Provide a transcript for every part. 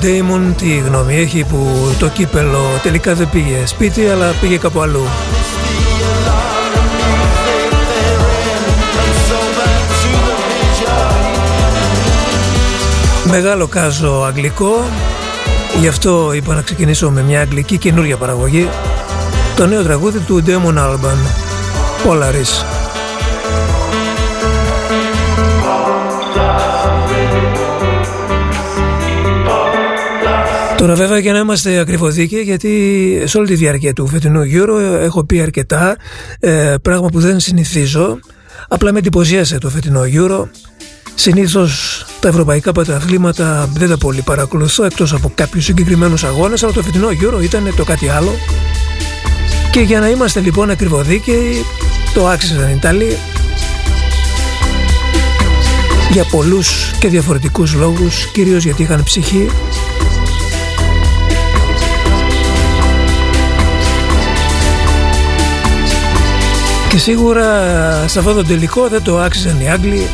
Ντέιμον τι γνώμη έχει που το κύπελο τελικά δεν πήγε σπίτι αλλά πήγε κάπου αλλού. Μεγάλο κάζο αγγλικό, γι' αυτό είπα να ξεκινήσω με μια αγγλική καινούργια παραγωγή, το νέο τραγούδι του Damon Alban, Polaris. Τώρα βέβαια για να είμαστε ακριβοδίκαιοι γιατί σε όλη τη διάρκεια του φετινού Euro έχω πει αρκετά ε, πράγμα που δεν συνηθίζω. Απλά με εντυπωσίασε το φετινό Euro. Συνήθως τα ευρωπαϊκά πρωταθλήματα δεν τα πολύ παρακολουθώ εκτός από κάποιους συγκεκριμένους αγώνες αλλά το φετινό Euro ήταν το κάτι άλλο. Και για να είμαστε λοιπόν ακριβοδίκαιοι το άξιζαν οι Ιταλοί. Για πολλούς και διαφορετικούς λόγους κυρίως γιατί είχαν ψυχή και σίγουρα σε αυτό το τελικό δεν το άξιζαν οι Άγγλοι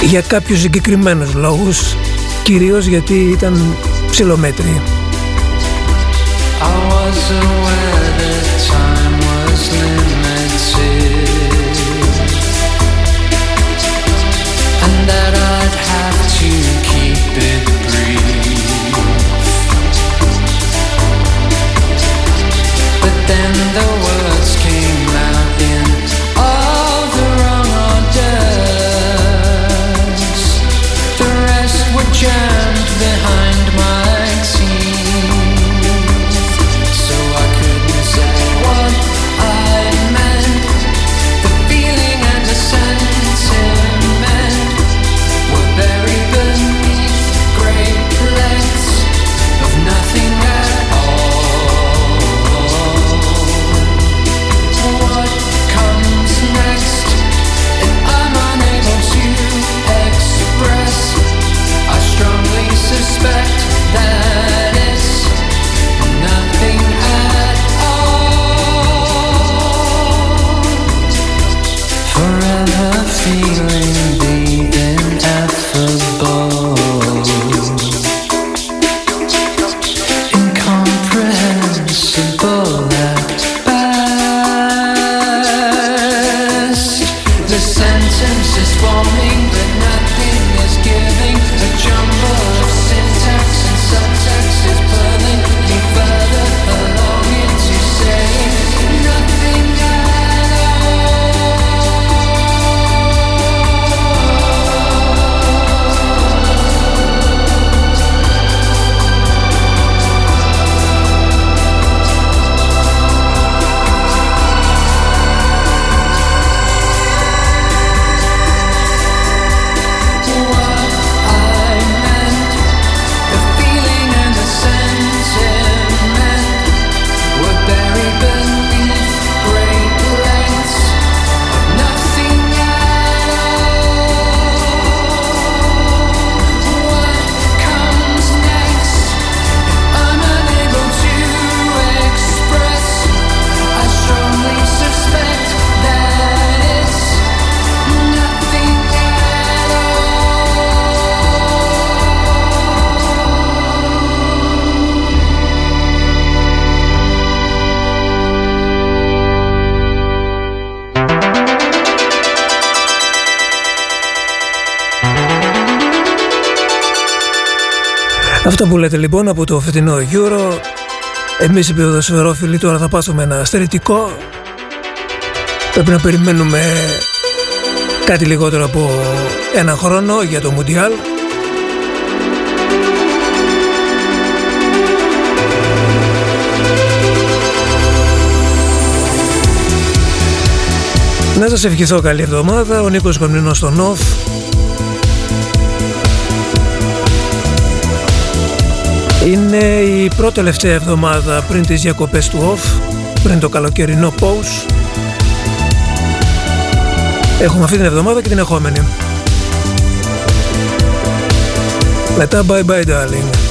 για κάποιους συγκεκριμένους λόγους κυρίως γιατί ήταν ψηλομέτροι. then Αυτό που λέτε λοιπόν από το φετινό Euro. Εμείς οι ποδοσφαιρόφιλοι τώρα θα πάσουμε ένα στερετικό. Πρέπει να περιμένουμε κάτι λιγότερο από ένα χρόνο για το Μουντιάλ. Να σας ευχηθώ καλή εβδομάδα, ο Νίκος Κομνηνός στο ΝΟΦ Είναι η πρώτη τελευταία εβδομάδα πριν τις διακοπές του OFF, πριν το καλοκαιρινό pause. Έχουμε αυτή την εβδομάδα και την ερχόμενη. Μετά bye bye darling.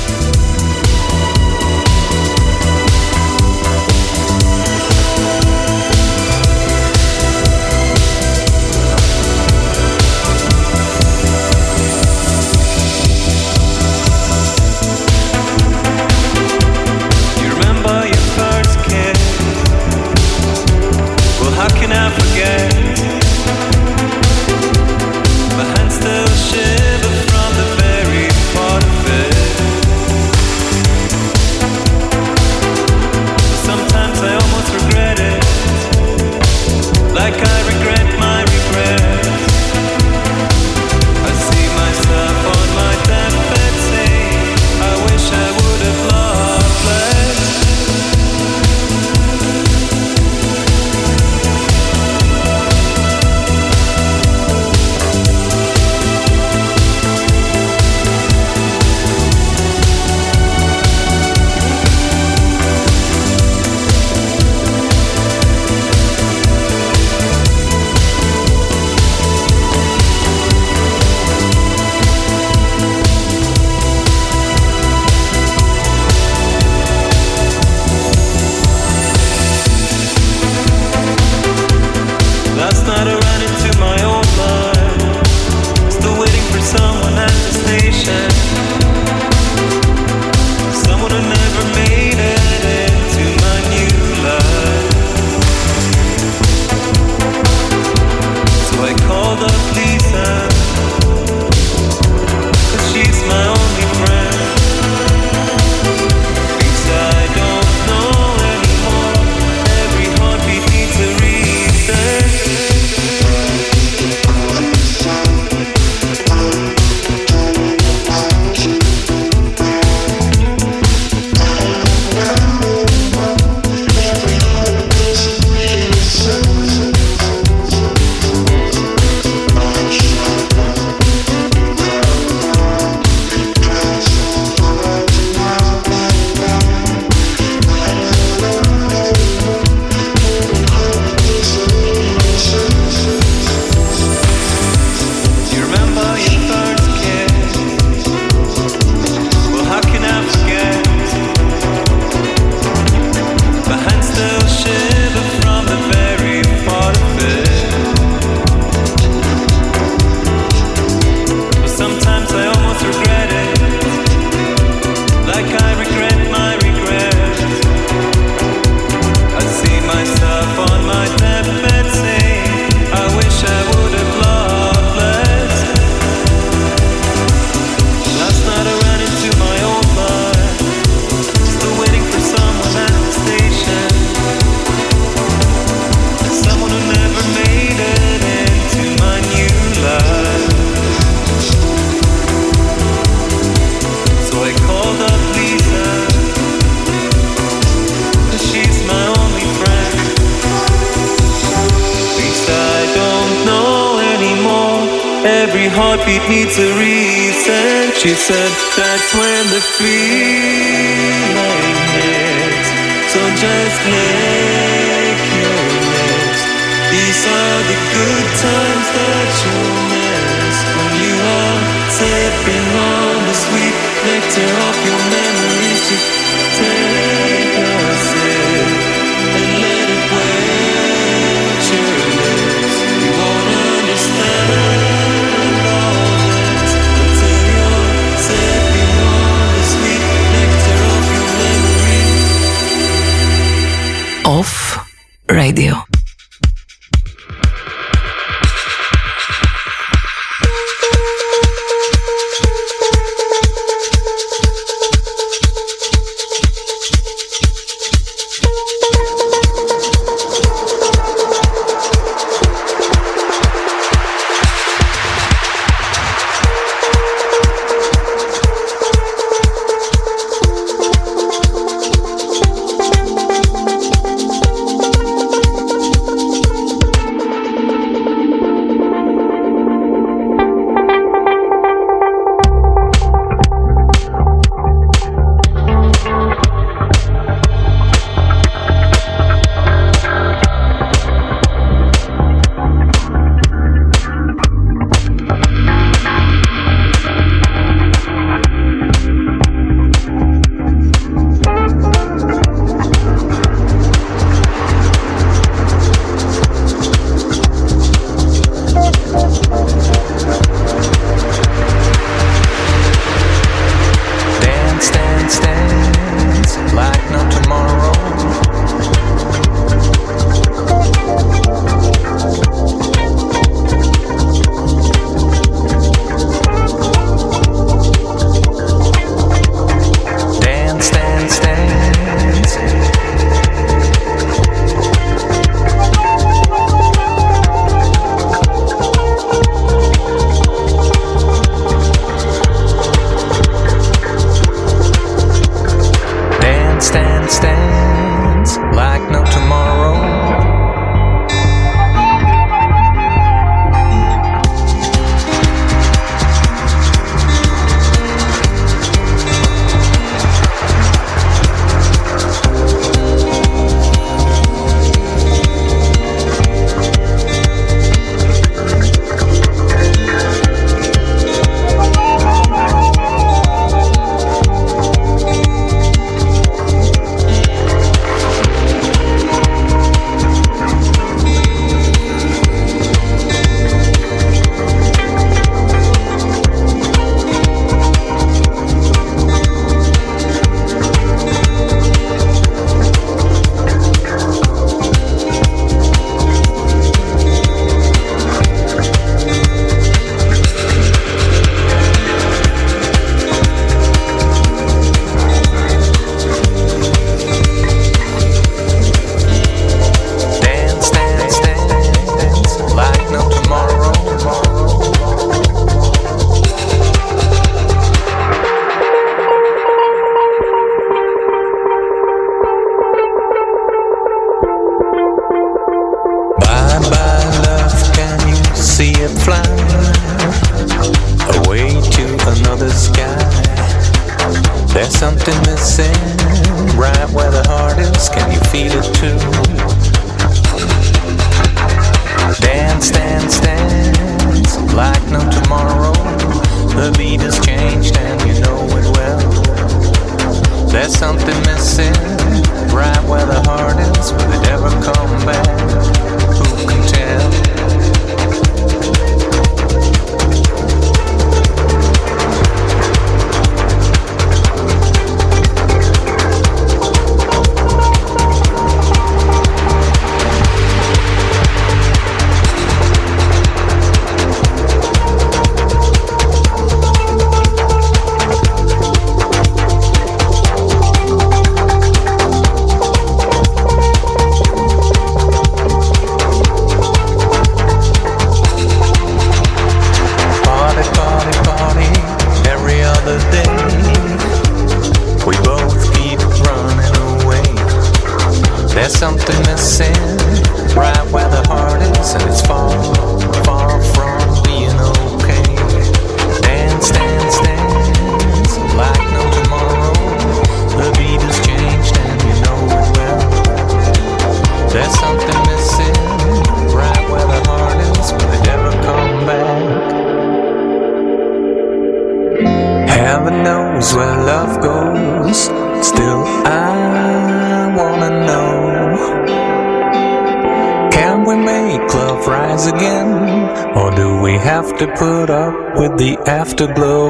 To put up with the afterglow?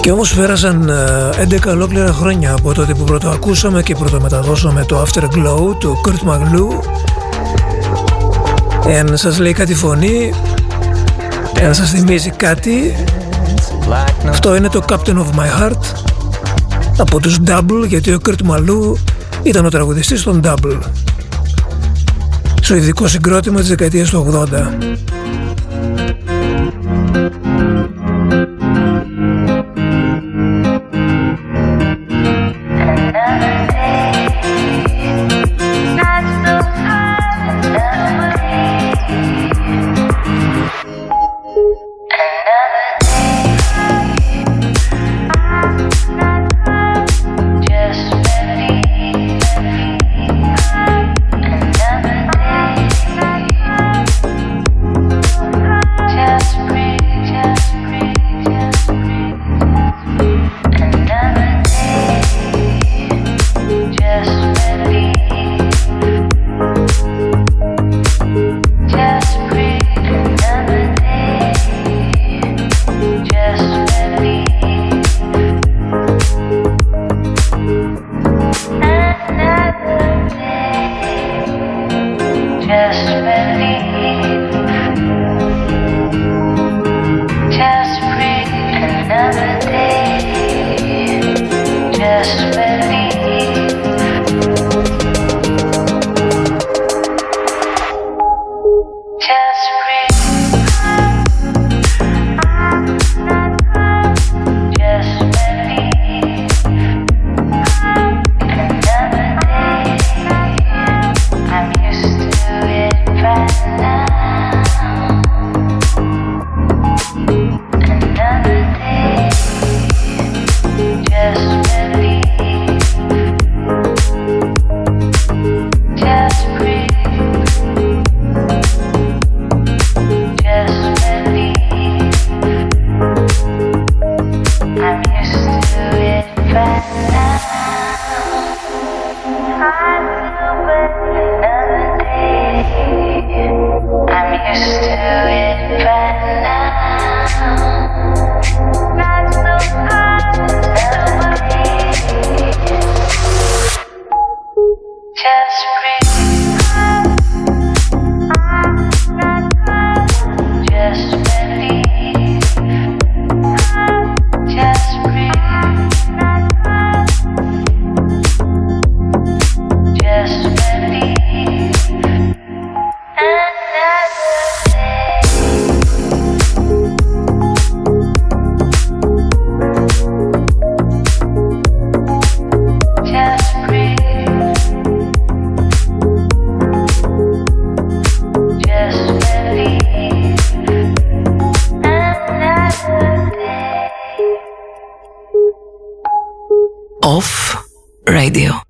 Και όμως πέρασαν 11 ολόκληρα χρόνια από τότε που πρώτο ακούσαμε και πρώτο μεταδώσαμε το Afterglow του Kurt Maglu Εάν σας λέει κάτι φωνή, εάν σας θυμίζει κάτι Αυτό είναι το Captain of My Heart από τους Double γιατί ο Kurt Maglu ήταν ο τραγουδιστής των Double στο ειδικό συγκρότημα της δεκαετίας του 80 Radio.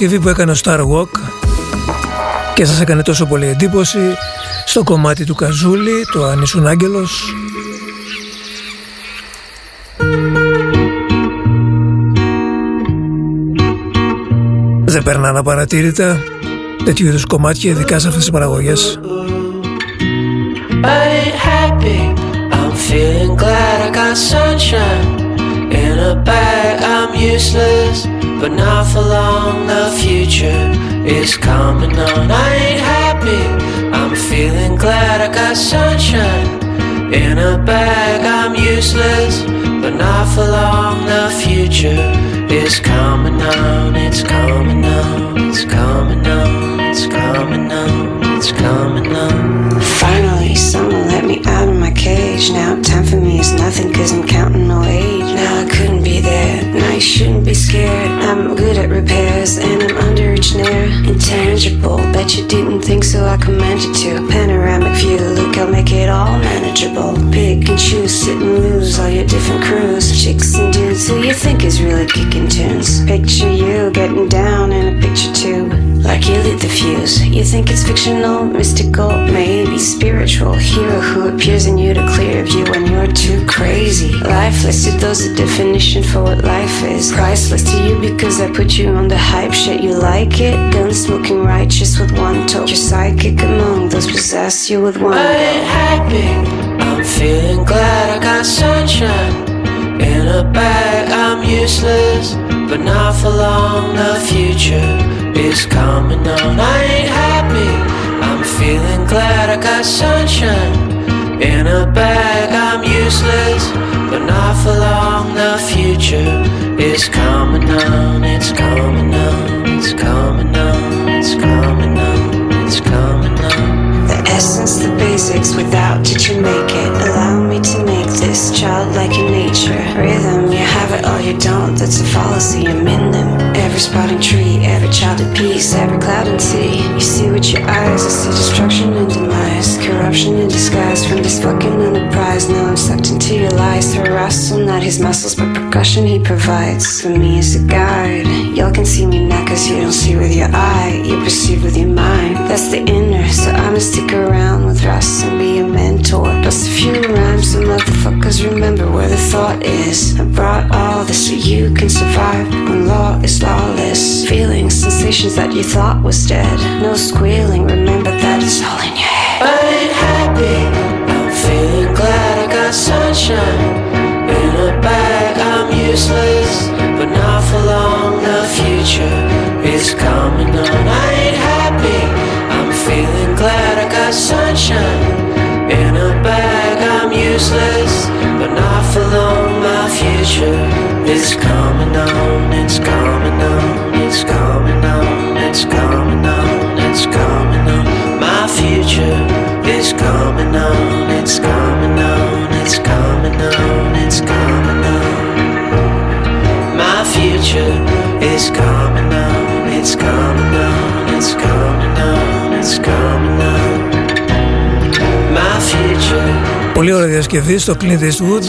Διασκευή που έκανε ο Star Walk και σας έκανε τόσο πολύ εντύπωση στο κομμάτι του Καζούλη, το «Αν ήσουν άγγελος». Δεν περνάνε απαρατήρητα τέτοιου είδους κομμάτια, ειδικά σε αυτές τις παραγωγές. I ain't happy, I'm feeling glad I got sunshine In a bag, I'm useless, but not for long The future is coming on. I ain't happy, I'm feeling glad I got sunshine In a bag, I'm useless, but not for long The future is coming on, it's coming on, it's coming on, it's coming on, it's coming on. Finally, someone let me out of my cage. Now, time for me is nothing, cause I'm counting no Now, I. Now, shouldn't be scared. I'm good at repairs, and I'm underage near. Intangible, bet you didn't think so. I command you to. Panoramic view, look, I'll make it all manageable. Pick and choose, sit and lose all your different crews. Chicks and dudes who you think is really kicking tunes. Picture you getting down in a picture tube. Like you lit the fuse. You think it's fictional, mystical, maybe spiritual. Hero who appears in you to clear view when you're too crazy. Lifeless to those a definition for what life is. Priceless to you because I put you on the hype shit. You like it? Gun smoking righteous with one toe. You're psychic among those possess you with one. I ain't happy. I'm feeling glad I got sunshine. In a bag, I'm useless, but not for long. The future is coming on. I ain't happy. I'm feeling glad I got sunshine. In a bag, I'm useless, but not for long. The future is coming on. It's coming on. It's coming on. It's coming on. It's coming on. The essence, the basics, without did you make it? Allow me to make this childlike in nature. You don't, that's a fallacy, I'm in them. Every sprouting tree, every child at peace, every cloud and sea. You see with your eyes, I see destruction and demise. Corruption in disguise from this fucking enterprise. Now I'm sucked into your lies. Russell, not his muscles, but percussion he provides. For me as a guide. Y'all can see me now cause you don't see with your eye. You perceive with your mind. That's the inner, so I'ma stick around with Russ and be a mentor. Plus a few rhymes, so motherfuckers remember where the thought is. I brought all this so you can survive when law is lawless. Feelings, sensations that you thought was dead. No squealing, remember that it's all in your head. I ain't happy. I'm feeling glad I got sunshine. In a bag, I'm useless, but not for long. The future is coming on. I ain't happy. I'm feeling glad I got sunshine. In a bag, I'm useless, but not for long My future is coming on. It's coming on. It's coming on. It's coming on. It's coming on. My future is coming on. It's coming on. It's coming on. It's coming on. My future is coming on. It's coming on. It's coming on. It's coming on. My future Πολύ ωραία διασκευή στο Clint Eastwood.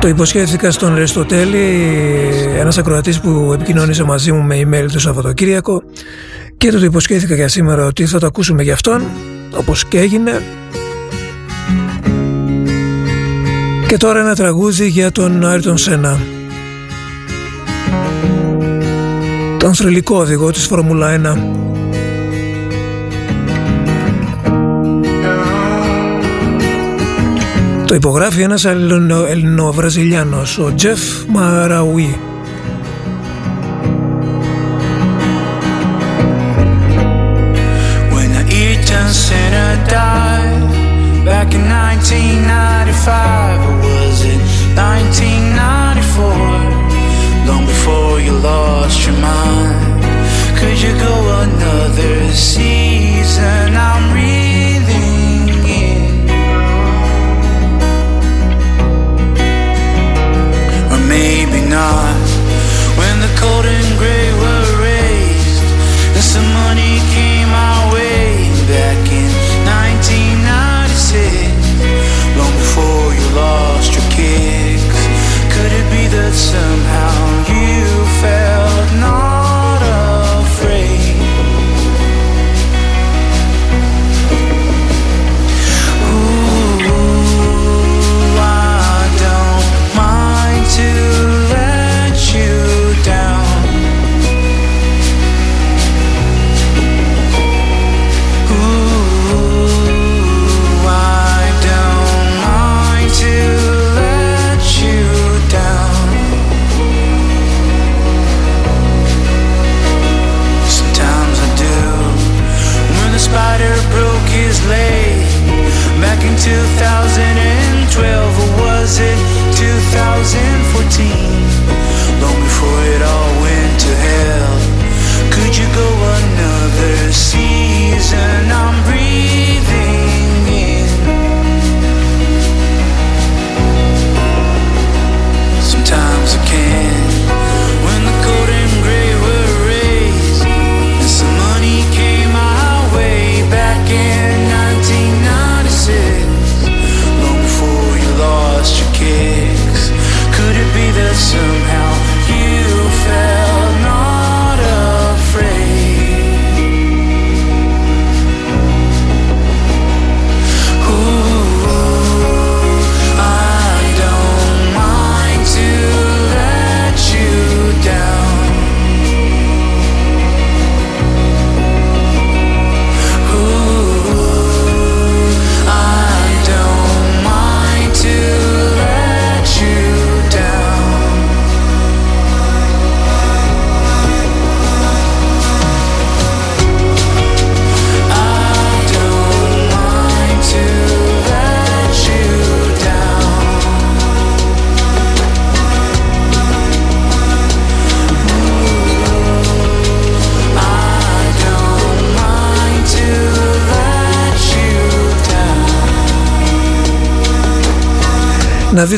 Το υποσχέθηκα στον Αριστοτέλη, ένας ακροατής που επικοινώνησε μαζί μου με email το Σαββατοκύριακο και το, το υποσχέθηκα για σήμερα ότι θα το ακούσουμε για αυτόν, όπως και έγινε. Και τώρα ένα τραγούδι για τον Άιρτον Σένα. Τον θρηλυκό οδηγό της Φόρμουλα 1. Το υπογράφει ένας Ελληνο- Ελληνοβραζιλιάνος, ο Τζεφ Μαραουί.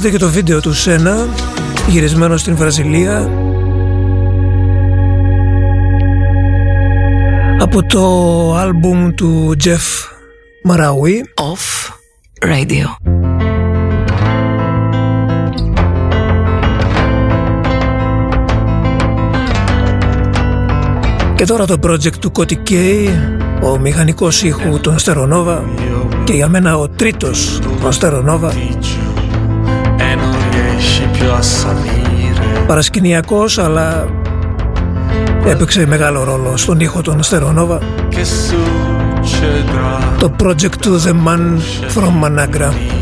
Να δείτε και το βίντεο του Σένα γυρισμένο στην Βραζιλία. Από το άλμπουμ του Jeff Marawi Off Radio. Και τώρα το project του Kotti K, ο μηχανικός ήχου των Στερονόβα και για μένα ο τρίτος των Στερονόβα Παρασκηνιακός αλλά έπαιξε μεγάλο ρόλο στον ήχο των Στερονόβα το project του The Man From Managra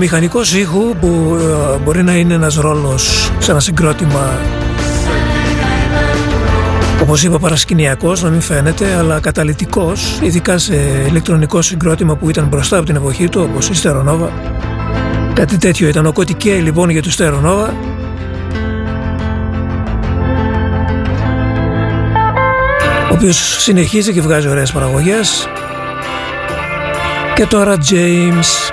μηχανικός ήχου που ε, μπορεί να είναι ένας ρόλος σε ένα συγκρότημα. Όπως είπα παρασκηνιακός να μην φαίνεται αλλά καταλητικός ειδικά σε ηλεκτρονικό συγκρότημα που ήταν μπροστά από την εποχή του όπως η Στερονόβα. Κάτι τέτοιο ήταν. Ο Κωτικέ λοιπόν για του Στερονόβα. Ο οποίος συνεχίζει και βγάζει ωραίες παραγωγές. Και τώρα James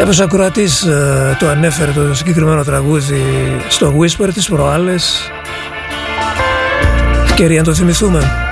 Κάποιος ακροατής ε, το ανέφερε το συγκεκριμένο τραγούδι στο Whisper τις προάλλες. Ευκαιρία να το θυμηθούμε.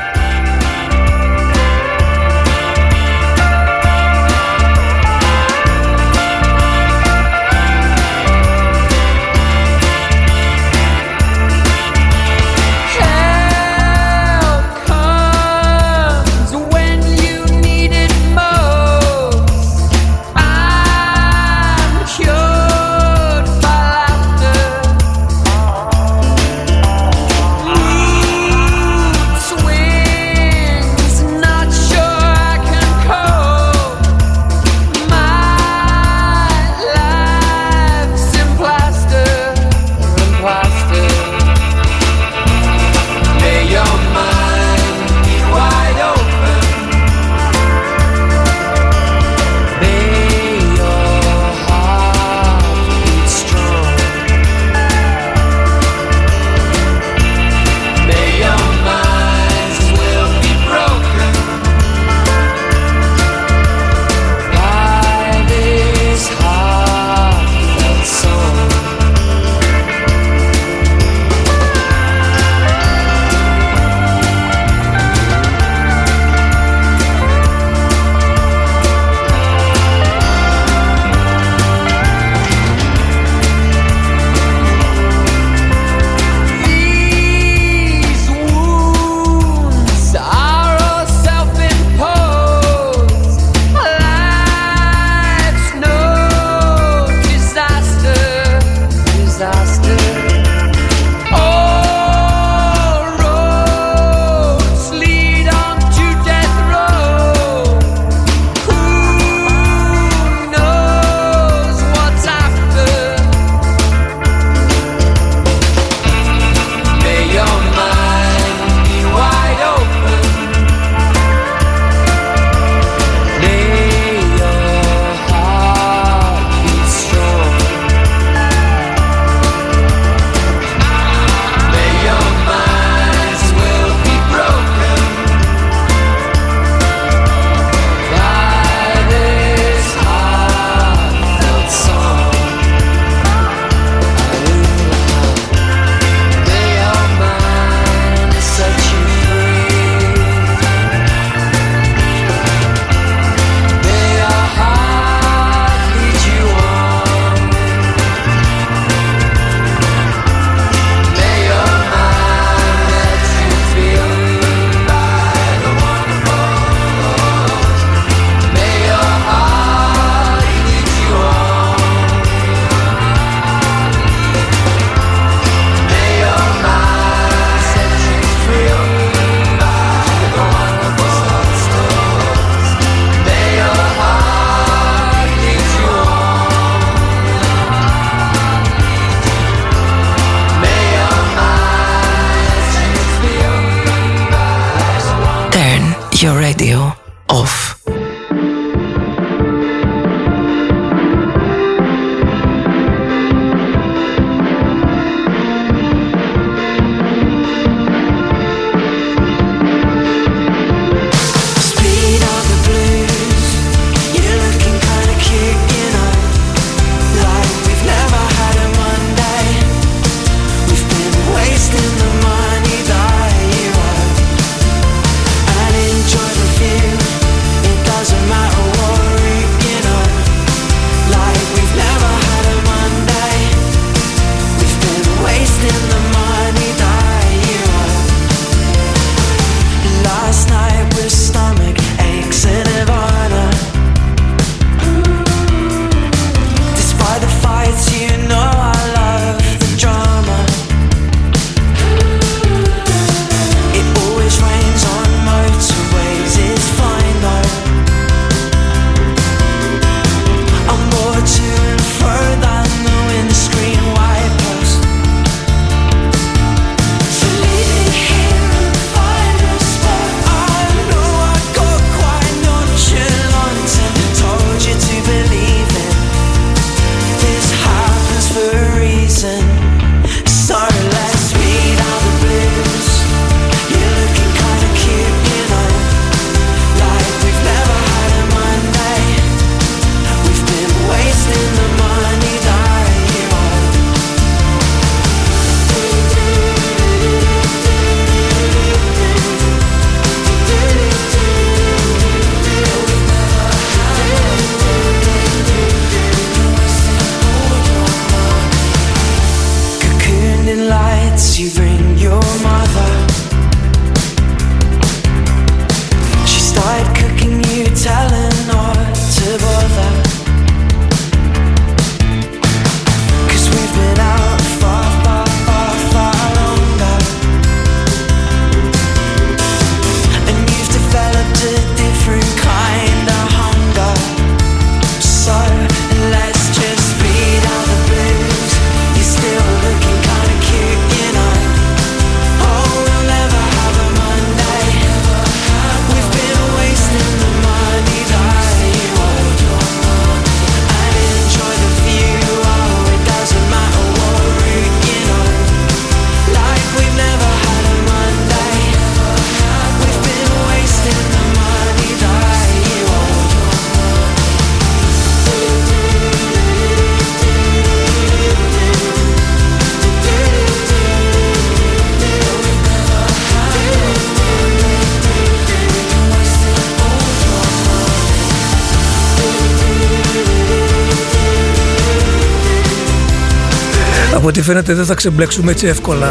φαίνεται δεν θα ξεμπλέξουμε έτσι εύκολα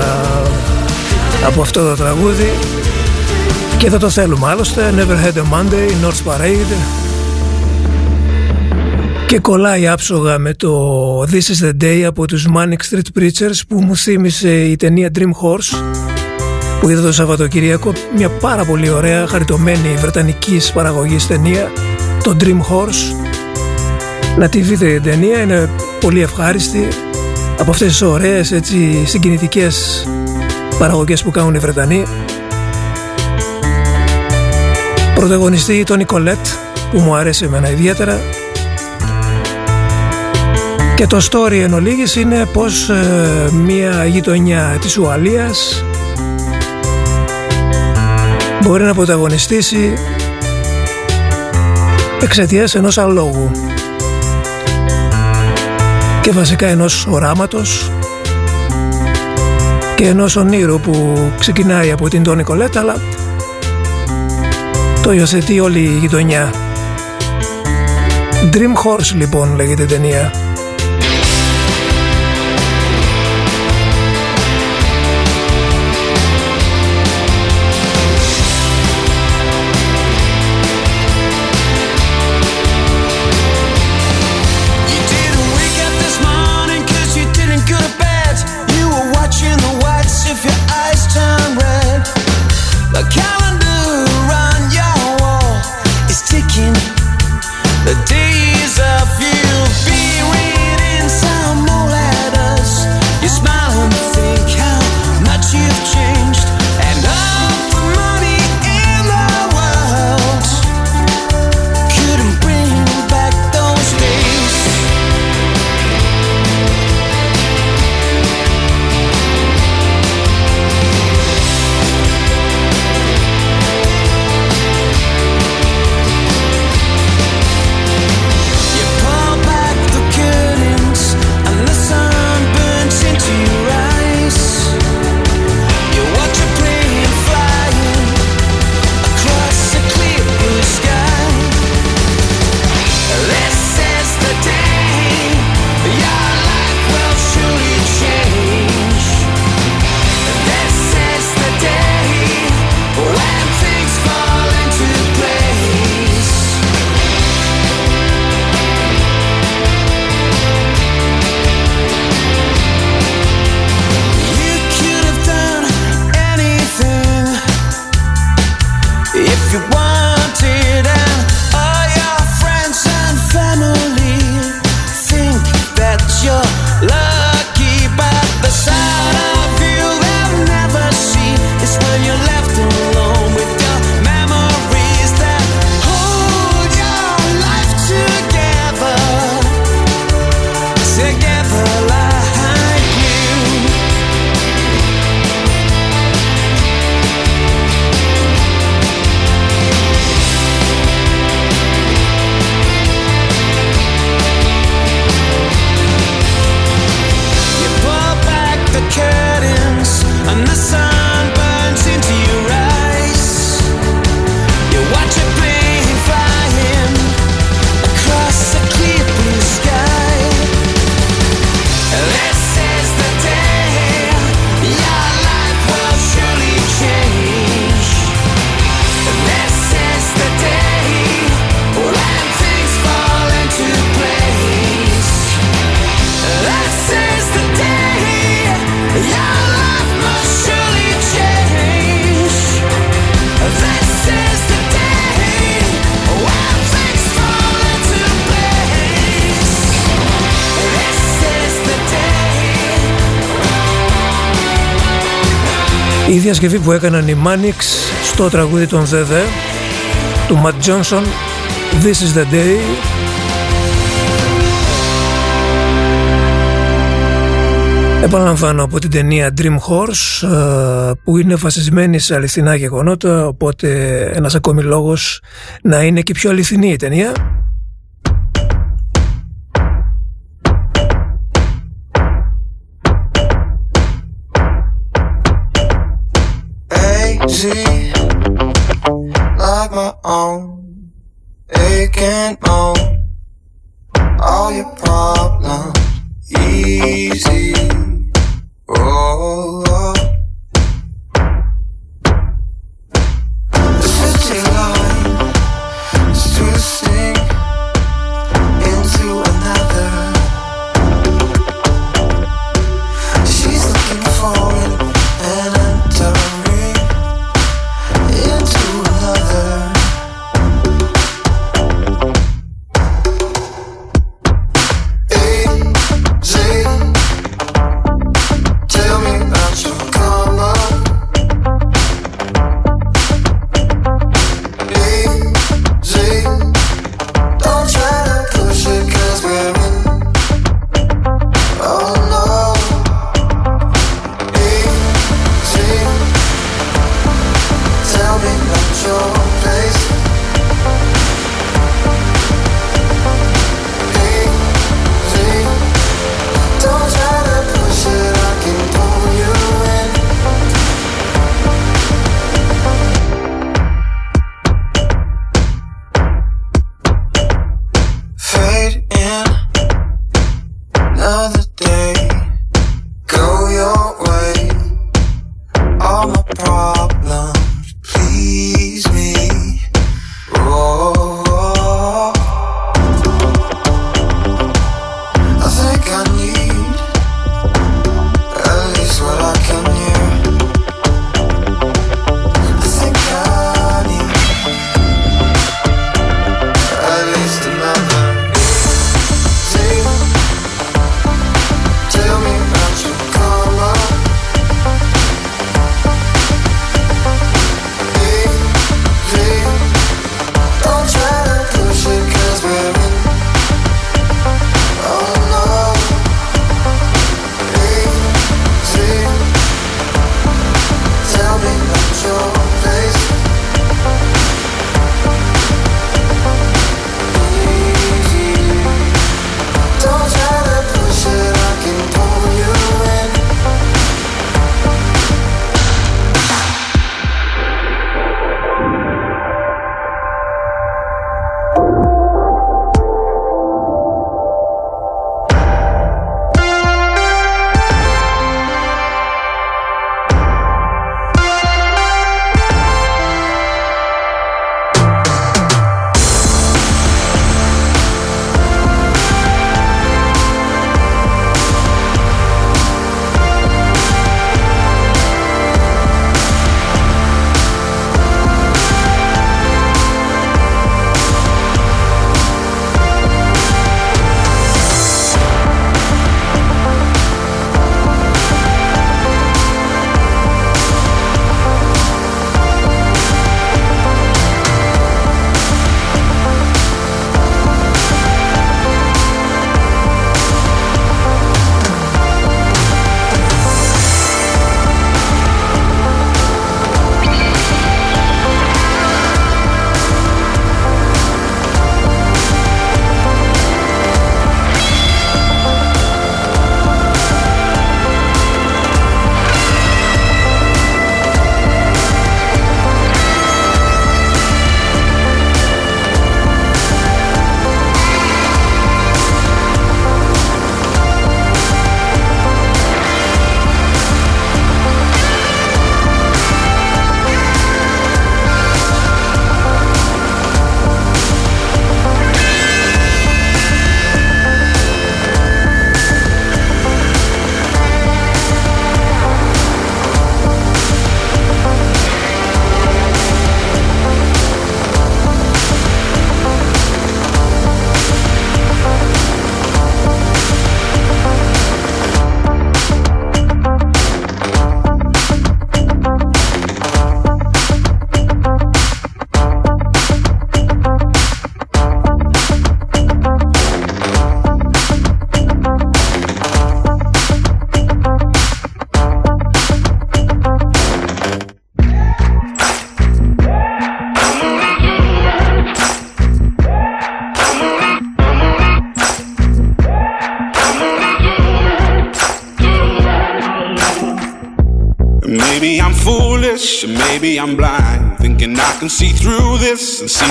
από αυτό το τραγούδι. Και θα το θέλουμε άλλωστε. Never Had a Monday, North Parade. Και κολλάει άψογα με το This is the Day από τους Manic Street Preachers που μου θύμισε η ταινία Dream Horse που είδα το Σαββατοκυριακό. Μια πάρα πολύ ωραία χαριτωμένη βρετανικής παραγωγής ταινία το Dream Horse. Να τη δείτε η ταινία είναι πολύ ευχάριστη από αυτές τις ωραίες έτσι συγκινητικές παραγωγές που κάνουν οι Βρετανοί πρωταγωνιστή το Νικολέτ που μου αρέσει εμένα ιδιαίτερα και το story εν ολίγης είναι πως ε, μια γειτονιά της Ουαλίας μπορεί να πρωταγωνιστήσει εξαιτίας ενός αλόγου και βασικά ενός οράματος και ενός ονείρου που ξεκινάει από την Τόνι Κολέτα αλλά το υιοθετεί όλη η γειτονιά. Dream Horse λοιπόν λέγεται η ταινία. The διασκευή που έκαναν οι Manix στο τραγούδι των Δεδε του Matt Johnson This is the day. Επαναλαμβάνω από την ταινία Dream Horse ε, που είναι βασισμένη σε αληθινά γεγονότα οπότε ένας ακόμη λόγος να είναι και πιο αληθινή η ταινία easy, like my own aching moan. All your problems easy.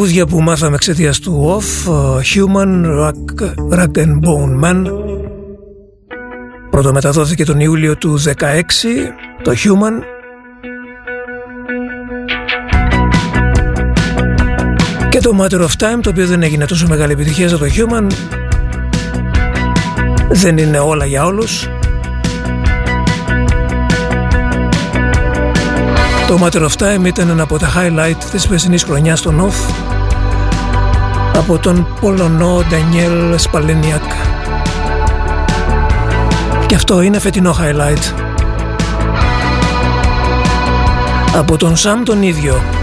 Τραγούδια που μάθαμε εξαιτίας του Off, ε, Human, Rock, Rock and Bone Man. Πρώτο μεταδόθηκε τον Ιούλιο του 16, το Human. Και το Matter of Time, το οποίο δεν έγινε τόσο μεγάλη επιτυχία στο Human. Δεν είναι όλα για όλους. Το Matter of Time ήταν ένα από τα highlight της περσινής χρονιάς στο Off από τον Πολωνό Ντανιέλ Σπαλένιακ. Και αυτό είναι φετινό highlight. Από τον Σαμ τον ίδιο.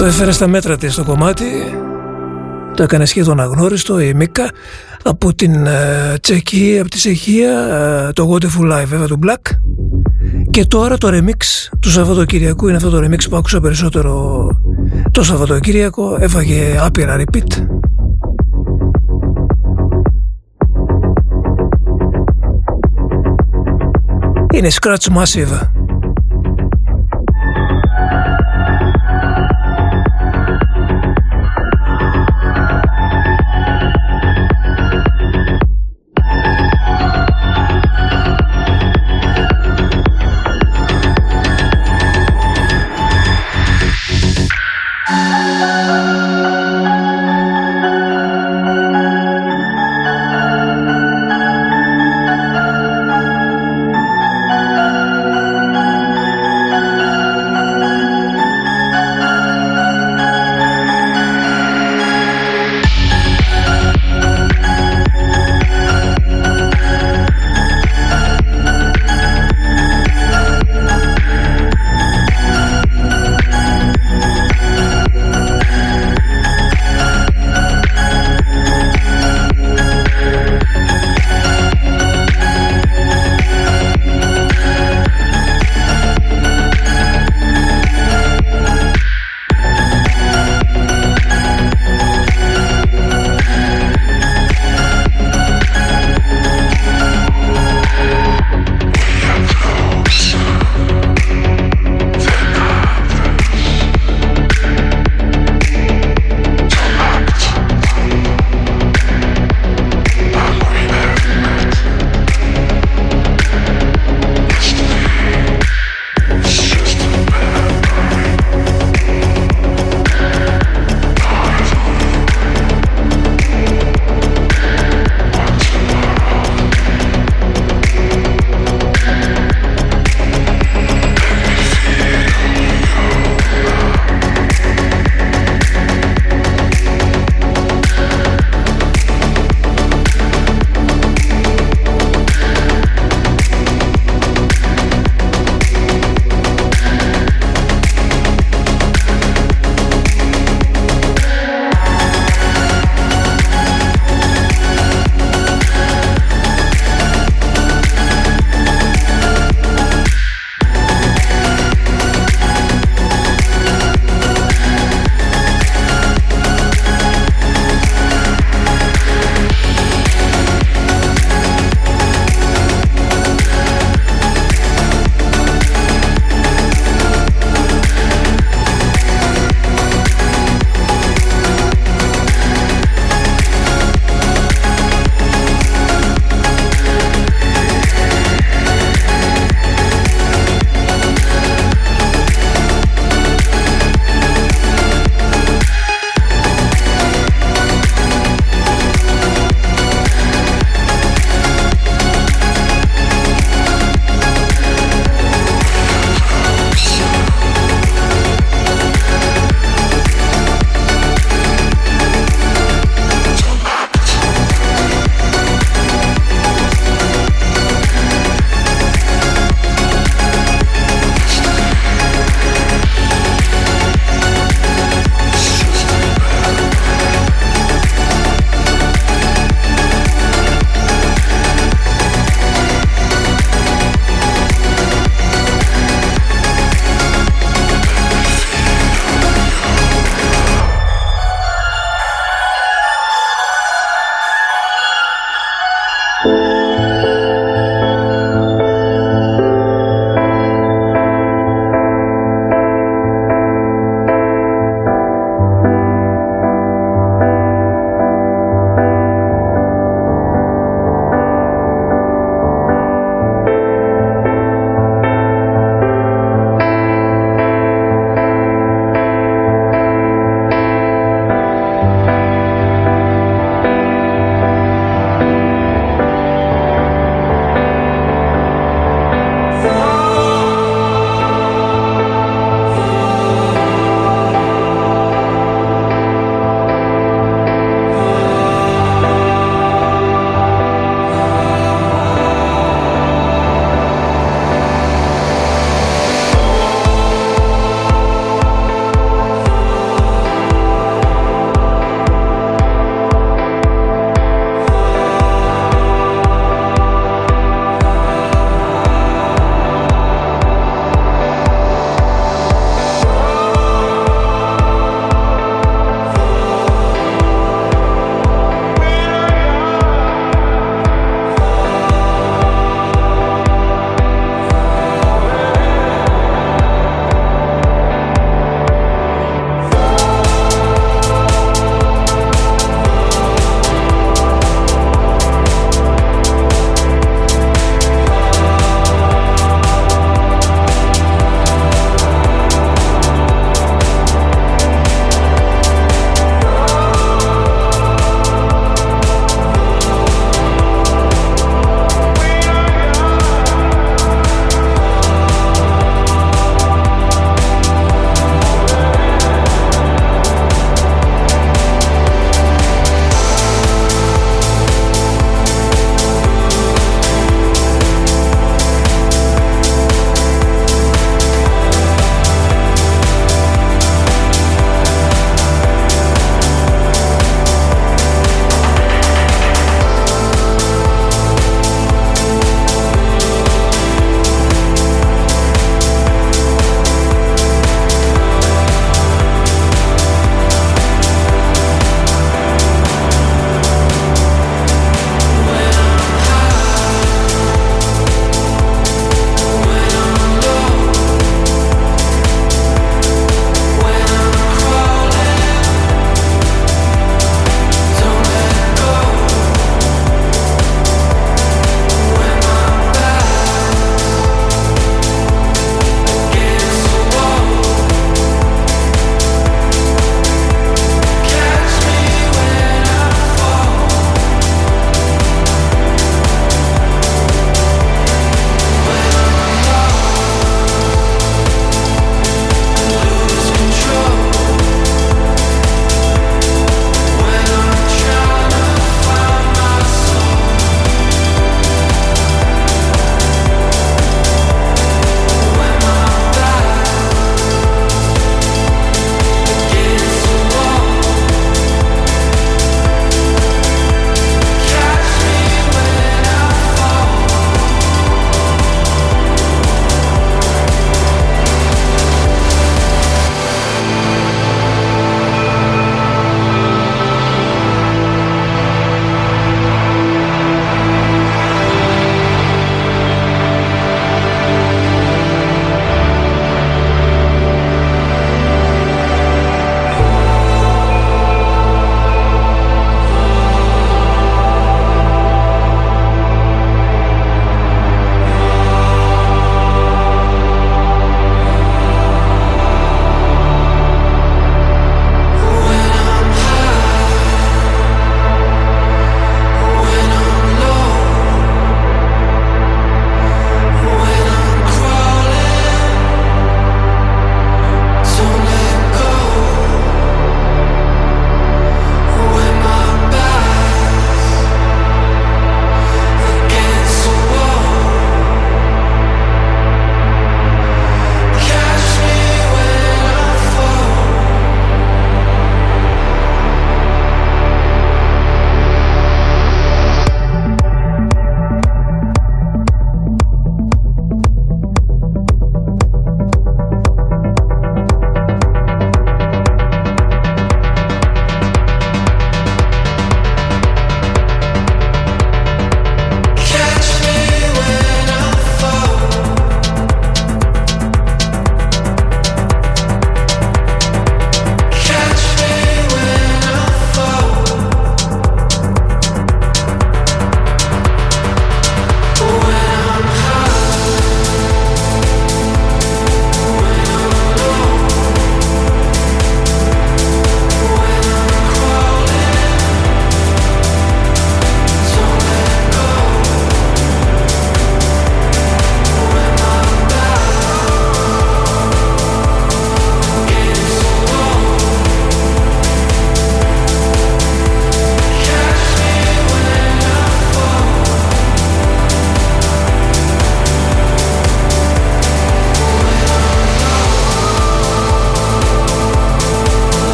Το έφερε στα μέτρα της το κομμάτι. Το έκανε σχεδόν αγνώριστο η Μίκα από την ε, Τσεχία, από τη Τσεχία ε, το Wonderful Life βέβαια του Black. Και τώρα το remix του Σαββατοκυριακού είναι αυτό το remix που άκουσα περισσότερο το Σαββατοκύριακο. Έφαγε άπειρα repeat. Είναι Scratch Massive.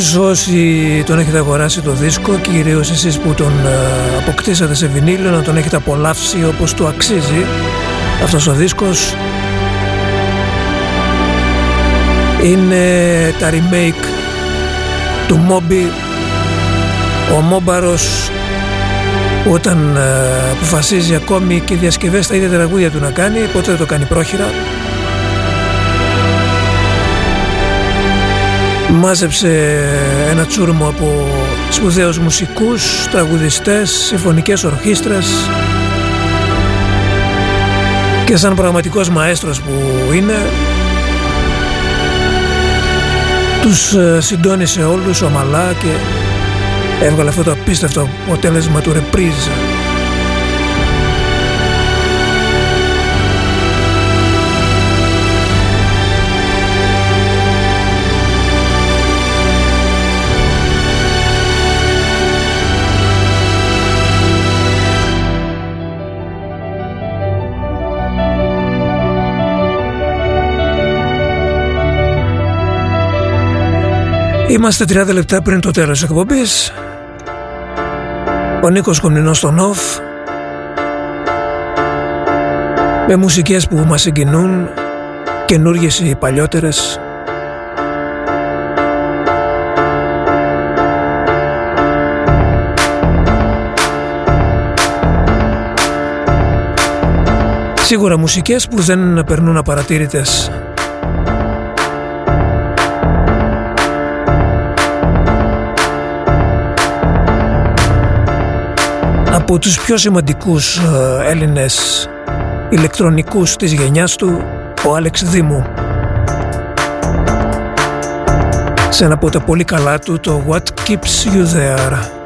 Ελπίζω όσοι τον έχετε αγοράσει το δίσκο, κυρίως εσείς που τον ε, αποκτήσατε σε βινίλιο, να τον έχετε απολαύσει όπως του αξίζει αυτός ο δίσκος. Είναι τα remake του Moby, ο Μόμπαρος όταν ε, αποφασίζει ακόμη και διασκευές τα ίδια τραγούδια του να κάνει, ποτέ δεν το κάνει πρόχειρα. Μάζεψε ένα τσούρμο από σπουδαίους μουσικούς, τραγουδιστές, συμφωνικές ορχήστρες και σαν πραγματικός μαέστρος που είναι τους ε, συντόνισε όλους ομαλά και έβγαλε αυτό το απίστευτο αποτέλεσμα του reprise Είμαστε 30 λεπτά πριν το τέλος της εκπομπής. Ο Νίκος Κομνηνός στον Νοφ. Με μουσικές που μας συγκινούν, καινούργιες ή παλιότερες. Σίγουρα μουσικές που δεν περνούν απαρατήρητες από τους πιο σημαντικούς ε, Έλληνες ηλεκτρονικούς της γενιάς του, ο Άλεξ Δήμου. Σε ένα από τα πολύ καλά του το What Keeps You There.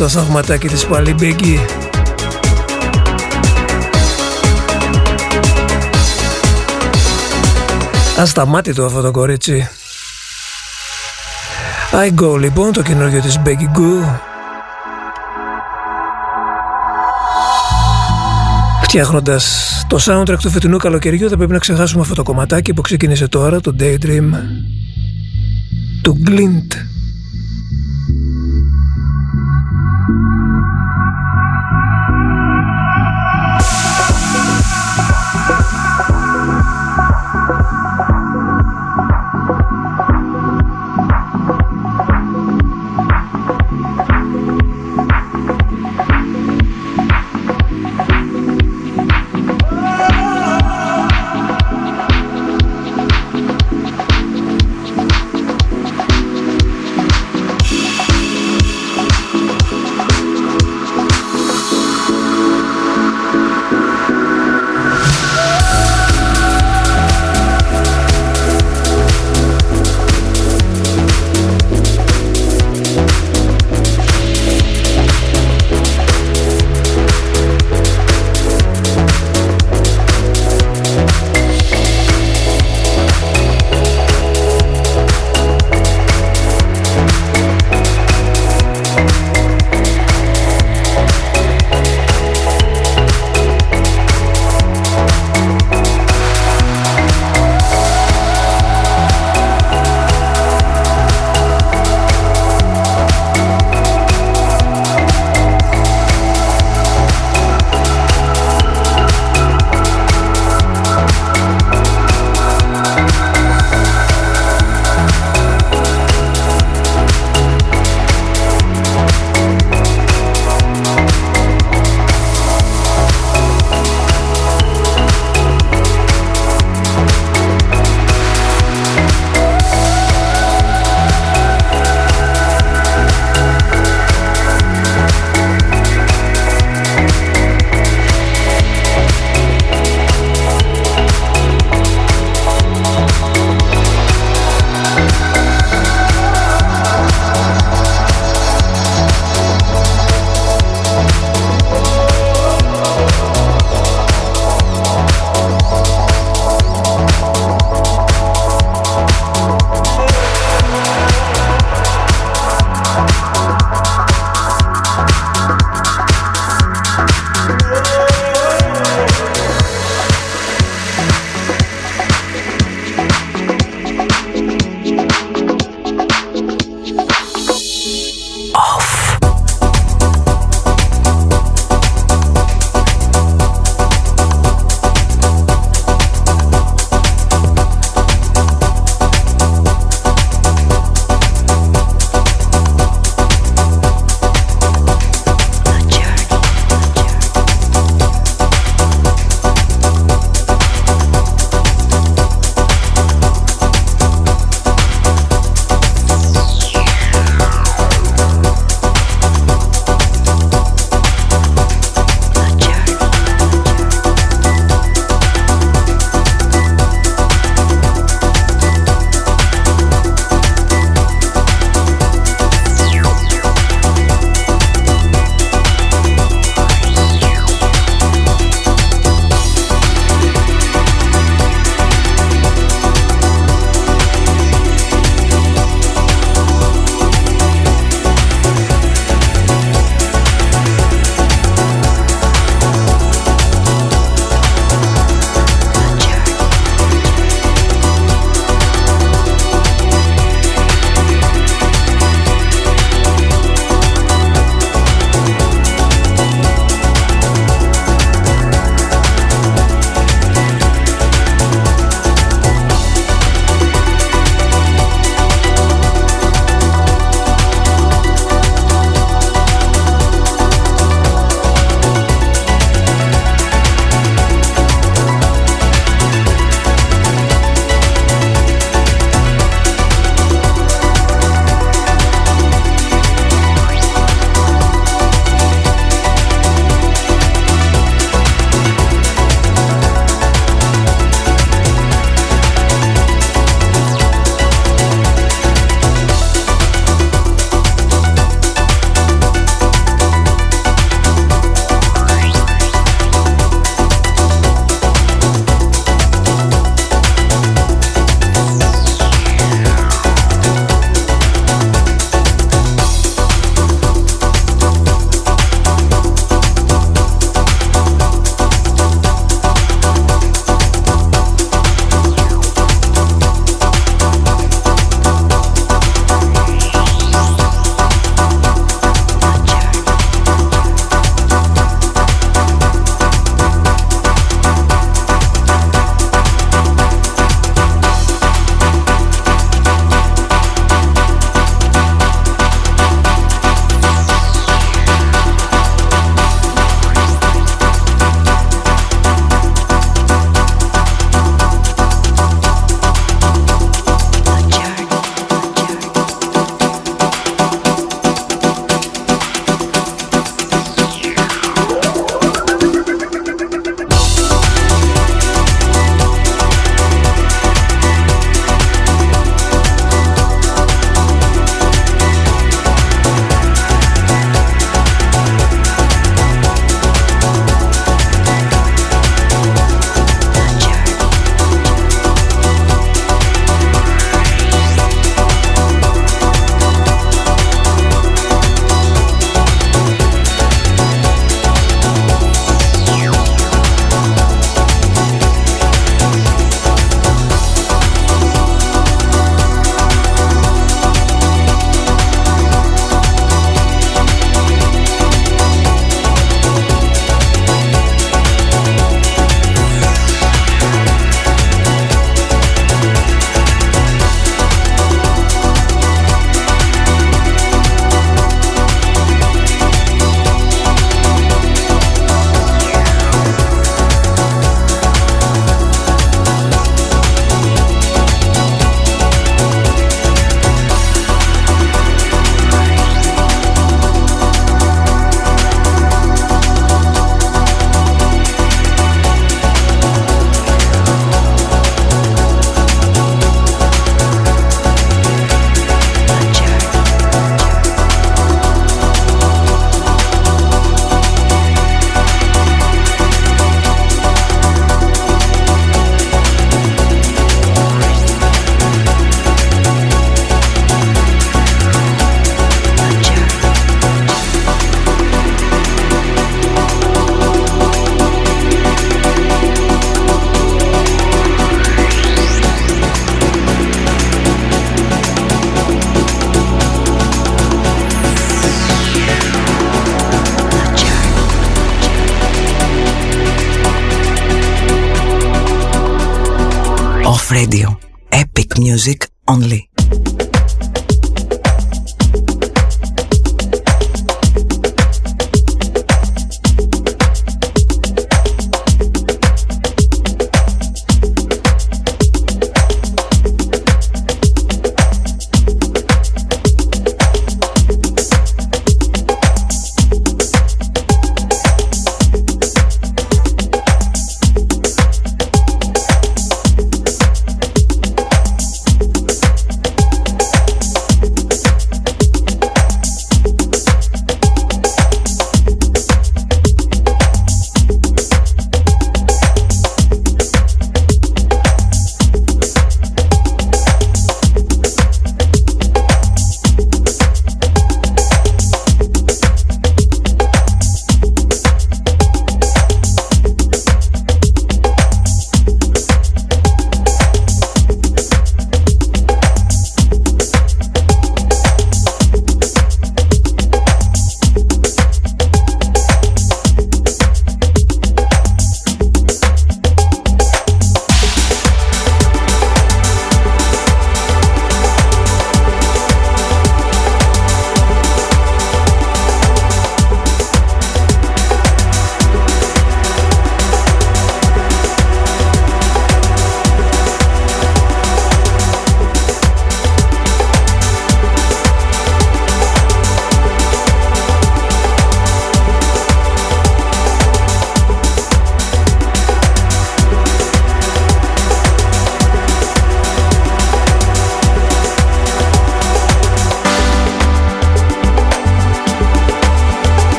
Το έκανε το θαυματάκι της πάλι Μπέγκη. Ασταμάτητο αυτό το κορίτσι. I go λοιπόν το καινούργιο της Becky Goo. Φτιάχνοντας το soundtrack του φετινού καλοκαιριού δεν πρέπει να ξεχάσουμε αυτό το κομματάκι που ξεκίνησε τώρα, το Daydream του Glint.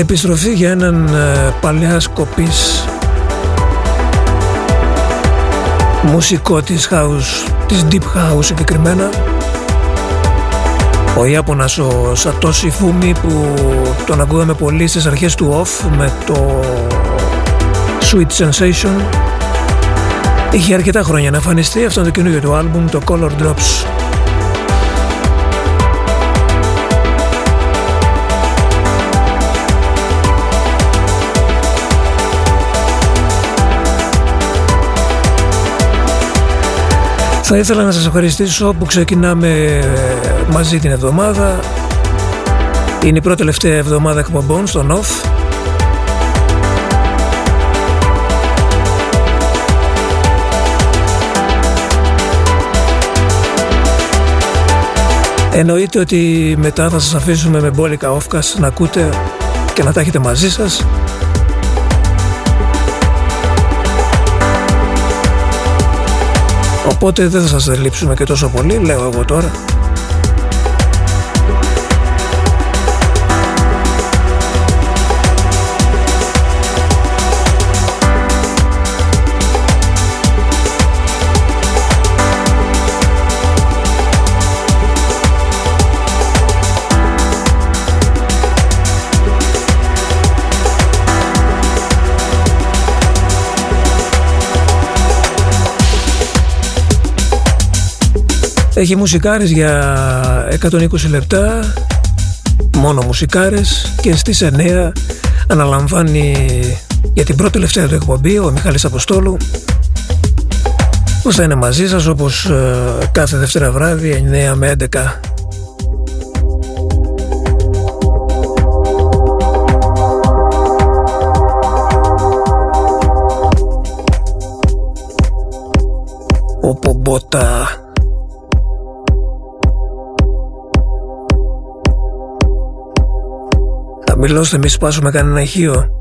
Επιστροφή για έναν ε, παλιά σκοπής μουσικό της house, της deep house συγκεκριμένα. Ο Ιάπωνας ο Σατόσι Φούμι που τον ακούγαμε πολύ στις αρχές του off με το Sweet Sensation. Είχε αρκετά χρόνια να εμφανιστεί αυτό το καινούργιο του άλμπουμ το Color Drops Θα ήθελα να σας ευχαριστήσω που ξεκινάμε μαζί την εβδομάδα. Είναι η πρώτη τελευταία εβδομάδα εκπομπών στο NOF. Εννοείται ότι μετά θα σας αφήσουμε με μπόλικα όφκας να ακούτε και να τα έχετε μαζί σας. Οπότε δεν θα σας λείψουμε και τόσο πολύ, λέω εγώ τώρα. Έχει μουσικάρες για 120 λεπτά Μόνο μουσικάρες Και στις 9 αναλαμβάνει για την πρώτη τελευταία του εκπομπή Ο Μιχάλης Αποστόλου Που θα είναι μαζί σας όπως ε, κάθε Δευτέρα βράδυ 9 με 11 Ο Πομπότα Μιλώστε μη σπάσουμε κανένα ηχείο